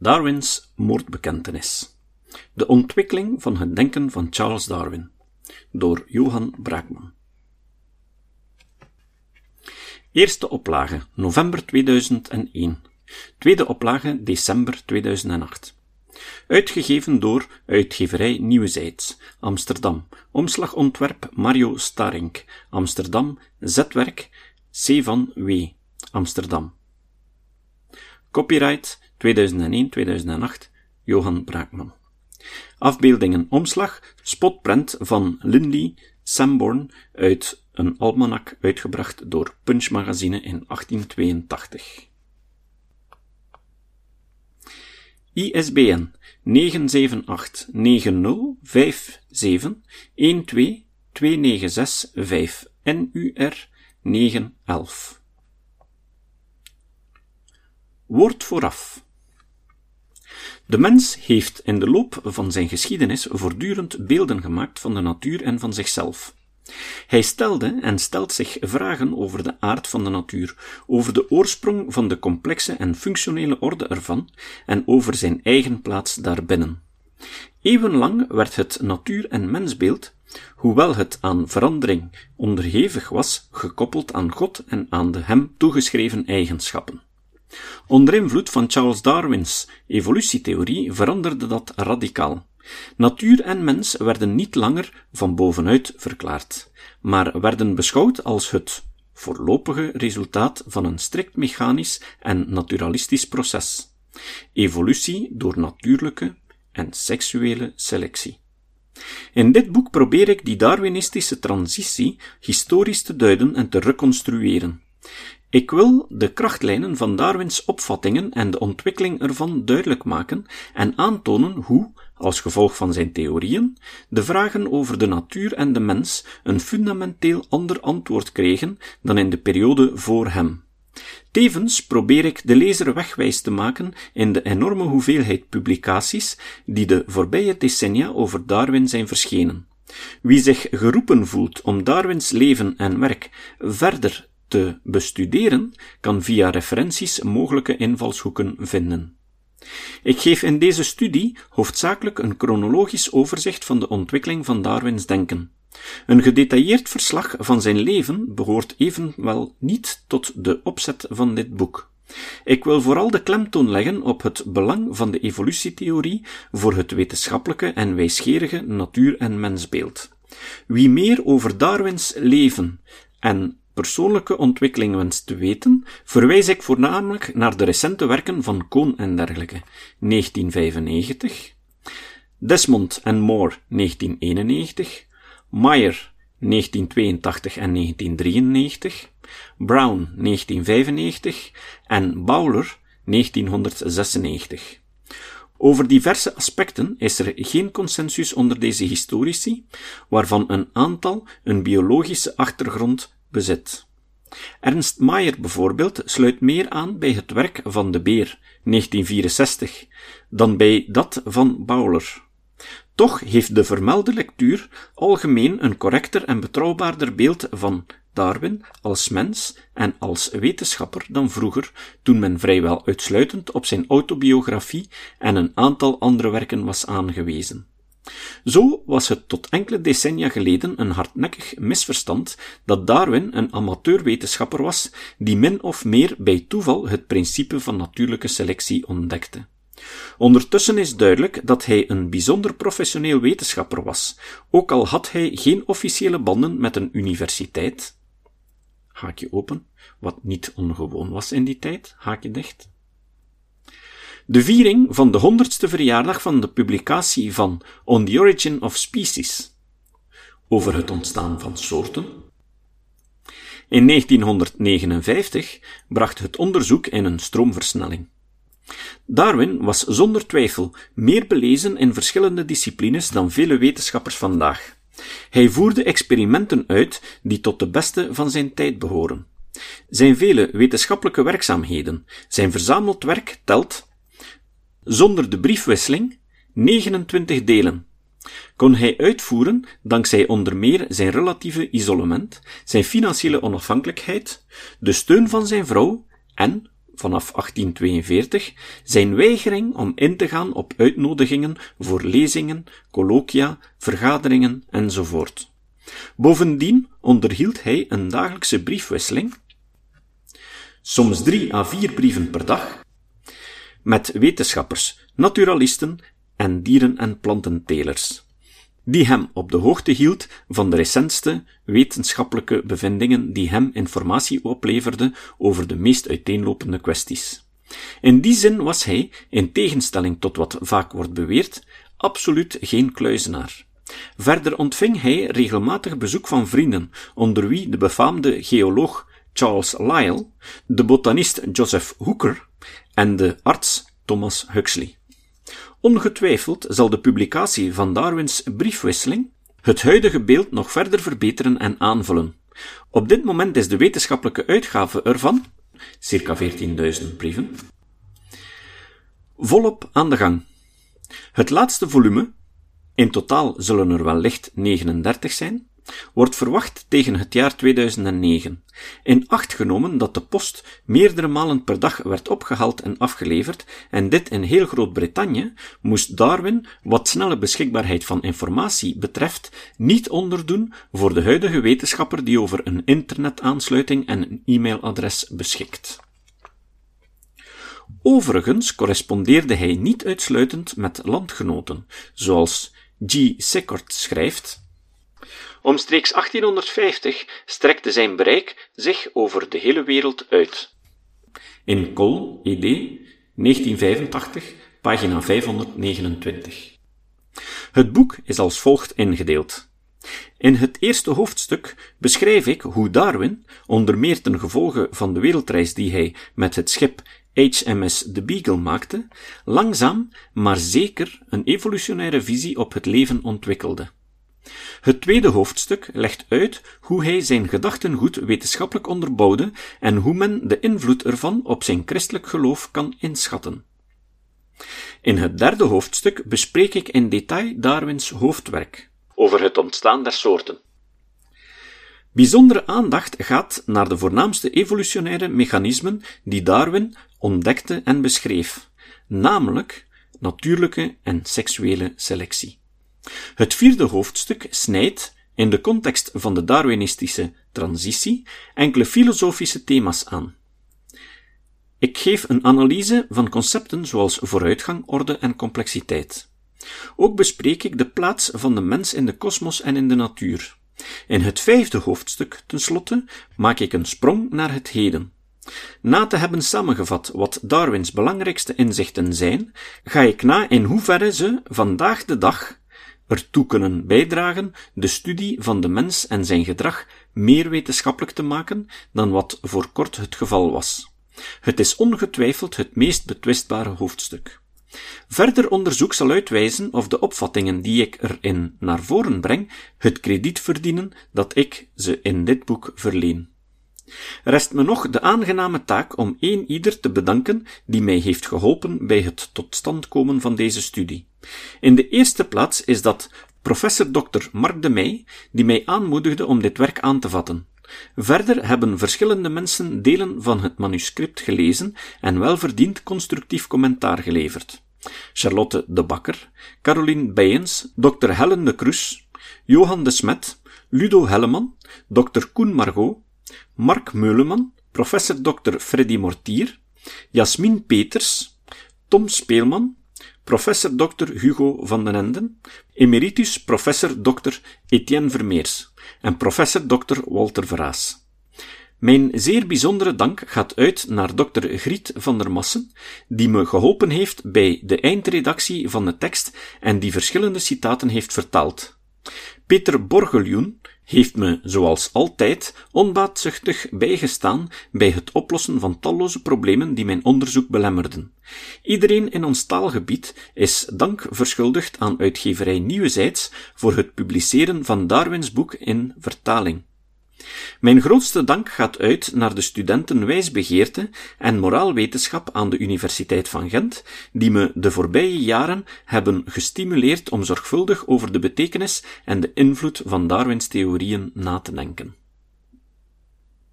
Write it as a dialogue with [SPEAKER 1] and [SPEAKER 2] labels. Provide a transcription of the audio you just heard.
[SPEAKER 1] Darwins moordbekentenis. De ontwikkeling van het denken van Charles Darwin. Door Johan Braakman. Eerste oplage, november 2001. Tweede oplage, december 2008. Uitgegeven door Uitgeverij Nieuwezijds, Amsterdam. Omslagontwerp Mario Starink, Amsterdam. Zetwerk C van W, Amsterdam. Copyright 2001-2008 Johan Braakman. Afbeeldingen omslag, spotprint van Lindy Samborn uit een almanak uitgebracht door Punch Magazine in 1882. ISBN 978 9057 12296 NUR 911. Woord vooraf. De mens heeft in de loop van zijn geschiedenis voortdurend beelden gemaakt van de natuur en van zichzelf. Hij stelde en stelt zich vragen over de aard van de natuur, over de oorsprong van de complexe en functionele orde ervan en over zijn eigen plaats daarbinnen. Eeuwenlang werd het natuur- en mensbeeld, hoewel het aan verandering onderhevig was, gekoppeld aan God en aan de hem toegeschreven eigenschappen. Onder invloed van Charles Darwins evolutietheorie veranderde dat radicaal. Natuur en mens werden niet langer van bovenuit verklaard, maar werden beschouwd als het voorlopige resultaat van een strikt mechanisch en naturalistisch proces. Evolutie door natuurlijke en seksuele selectie. In dit boek probeer ik die Darwinistische transitie historisch te duiden en te reconstrueren. Ik wil de krachtlijnen van Darwins opvattingen en de ontwikkeling ervan duidelijk maken en aantonen hoe, als gevolg van zijn theorieën, de vragen over de natuur en de mens een fundamenteel ander antwoord kregen dan in de periode voor hem. Tevens probeer ik de lezer wegwijs te maken in de enorme hoeveelheid publicaties die de voorbije decennia over Darwin zijn verschenen. Wie zich geroepen voelt om Darwins leven en werk verder te bestuderen, kan via referenties mogelijke invalshoeken vinden. Ik geef in deze studie hoofdzakelijk een chronologisch overzicht van de ontwikkeling van Darwins denken. Een gedetailleerd verslag van zijn leven behoort evenwel niet tot de opzet van dit boek. Ik wil vooral de klemtoon leggen op het belang van de evolutietheorie voor het wetenschappelijke en wijsgerige natuur- en mensbeeld. Wie meer over Darwins leven en persoonlijke ontwikkeling wenst te weten, verwijs ik voornamelijk naar de recente werken van Kohn en dergelijke, 1995, Desmond en Moore, 1991, Meyer, 1982 en 1993, Brown, 1995 en Bowler, 1996. Over diverse aspecten is er geen consensus onder deze historici, waarvan een aantal een biologische achtergrond bezit. Ernst Mayr bijvoorbeeld sluit meer aan bij het werk van de Beer, 1964, dan bij dat van Bowler. Toch heeft de vermelde lectuur algemeen een correcter en betrouwbaarder beeld van Darwin als mens en als wetenschapper dan vroeger, toen men vrijwel uitsluitend op zijn autobiografie en een aantal andere werken was aangewezen. Zo was het tot enkele decennia geleden een hardnekkig misverstand dat Darwin een amateurwetenschapper was die min of meer bij toeval het principe van natuurlijke selectie ontdekte. Ondertussen is duidelijk dat hij een bijzonder professioneel wetenschapper was, ook al had hij geen officiële banden met een universiteit. Haakje open, wat niet ongewoon was in die tijd, haakje dicht. De viering van de honderdste verjaardag van de publicatie van On the Origin of Species over het ontstaan van soorten. In 1959 bracht het onderzoek in een stroomversnelling. Darwin was zonder twijfel meer belezen in verschillende disciplines dan vele wetenschappers vandaag. Hij voerde experimenten uit die tot de beste van zijn tijd behoren. Zijn vele wetenschappelijke werkzaamheden, zijn verzameld werk telt, zonder de briefwisseling 29 delen. Kon hij uitvoeren dankzij onder meer zijn relatieve isolement, zijn financiële onafhankelijkheid, de steun van zijn vrouw en vanaf 1842 zijn weigering om in te gaan op uitnodigingen voor lezingen, colloquia, vergaderingen enzovoort. Bovendien onderhield hij een dagelijkse briefwisseling, soms drie à vier brieven per dag, met wetenschappers, naturalisten en dieren- en plantentelers die hem op de hoogte hield van de recentste wetenschappelijke bevindingen die hem informatie opleverden over de meest uiteenlopende kwesties. In die zin was hij, in tegenstelling tot wat vaak wordt beweerd, absoluut geen kluizenaar. Verder ontving hij regelmatig bezoek van vrienden, onder wie de befaamde geoloog Charles Lyell, de botanist Joseph Hooker en de arts Thomas Huxley. Ongetwijfeld zal de publicatie van Darwins briefwisseling het huidige beeld nog verder verbeteren en aanvullen. Op dit moment is de wetenschappelijke uitgave ervan, circa 14.000 brieven, volop aan de gang. Het laatste volume, in totaal zullen er wellicht 39 zijn, wordt verwacht tegen het jaar 2009, in acht genomen dat de post meerdere malen per dag werd opgehaald en afgeleverd, en dit in heel Groot-Brittannië, moest Darwin, wat snelle beschikbaarheid van informatie betreft, niet onderdoen voor de huidige wetenschapper die over een internetaansluiting en een e-mailadres beschikt. Overigens correspondeerde hij niet uitsluitend met landgenoten, zoals G. Secord schrijft, Omstreeks 1850 strekte zijn bereik zich over de hele wereld uit. In Col, ED, 1985, pagina 529. Het boek is als volgt ingedeeld. In het eerste hoofdstuk beschrijf ik hoe Darwin, onder meer ten gevolge van de wereldreis die hij met het schip HMS The Beagle maakte, langzaam maar zeker een evolutionaire visie op het leven ontwikkelde. Het tweede hoofdstuk legt uit hoe hij zijn gedachtengoed wetenschappelijk onderbouwde en hoe men de invloed ervan op zijn christelijk geloof kan inschatten. In het derde hoofdstuk bespreek ik in detail Darwins hoofdwerk over het ontstaan der soorten. Bijzondere aandacht gaat naar de voornaamste evolutionaire mechanismen die Darwin ontdekte en beschreef, namelijk natuurlijke en seksuele selectie. Het vierde hoofdstuk snijdt, in de context van de Darwinistische transitie, enkele filosofische thema's aan. Ik geef een analyse van concepten zoals vooruitgang, orde en complexiteit. Ook bespreek ik de plaats van de mens in de kosmos en in de natuur. In het vijfde hoofdstuk, tenslotte, maak ik een sprong naar het heden. Na te hebben samengevat wat Darwins belangrijkste inzichten zijn, ga ik na in hoeverre ze vandaag de dag ertoe kunnen bijdragen de studie van de mens en zijn gedrag meer wetenschappelijk te maken dan wat voor kort het geval was. Het is ongetwijfeld het meest betwistbare hoofdstuk. Verder onderzoek zal uitwijzen of de opvattingen die ik erin naar voren breng het krediet verdienen dat ik ze in dit boek verleen. Rest me nog de aangename taak om één ieder te bedanken die mij heeft geholpen bij het tot stand komen van deze studie. In de eerste plaats is dat professor Dr. Mark de Meij, die mij aanmoedigde om dit werk aan te vatten. Verder hebben verschillende mensen delen van het manuscript gelezen en welverdiend constructief commentaar geleverd. Charlotte de Bakker, Caroline Bijens, Dr. Helen de Cruz, Johan de Smet, Ludo Helleman, Dr. Koen Margot, Mark Meuleman, professor Dr. Freddy Mortier, Jasmin Peters, Tom Speelman, professor Dr. Hugo van den Enden, emeritus professor Dr. Etienne Vermeers en professor Dr. Walter Verraas. Mijn zeer bijzondere dank gaat uit naar Dr. Griet van der Massen, die me geholpen heeft bij de eindredactie van de tekst en die verschillende citaten heeft vertaald. Peter Borgeljoen heeft me, zoals altijd, onbaatzuchtig bijgestaan bij het oplossen van talloze problemen die mijn onderzoek belemmerden. Iedereen in ons taalgebied is dank verschuldigd aan uitgeverij Nieuwezijds voor het publiceren van Darwins boek in vertaling. Mijn grootste dank gaat uit naar de studenten wijsbegeerte en moraalwetenschap aan de Universiteit van Gent, die me de voorbije jaren hebben gestimuleerd om zorgvuldig over de betekenis en de invloed van Darwins theorieën na te denken.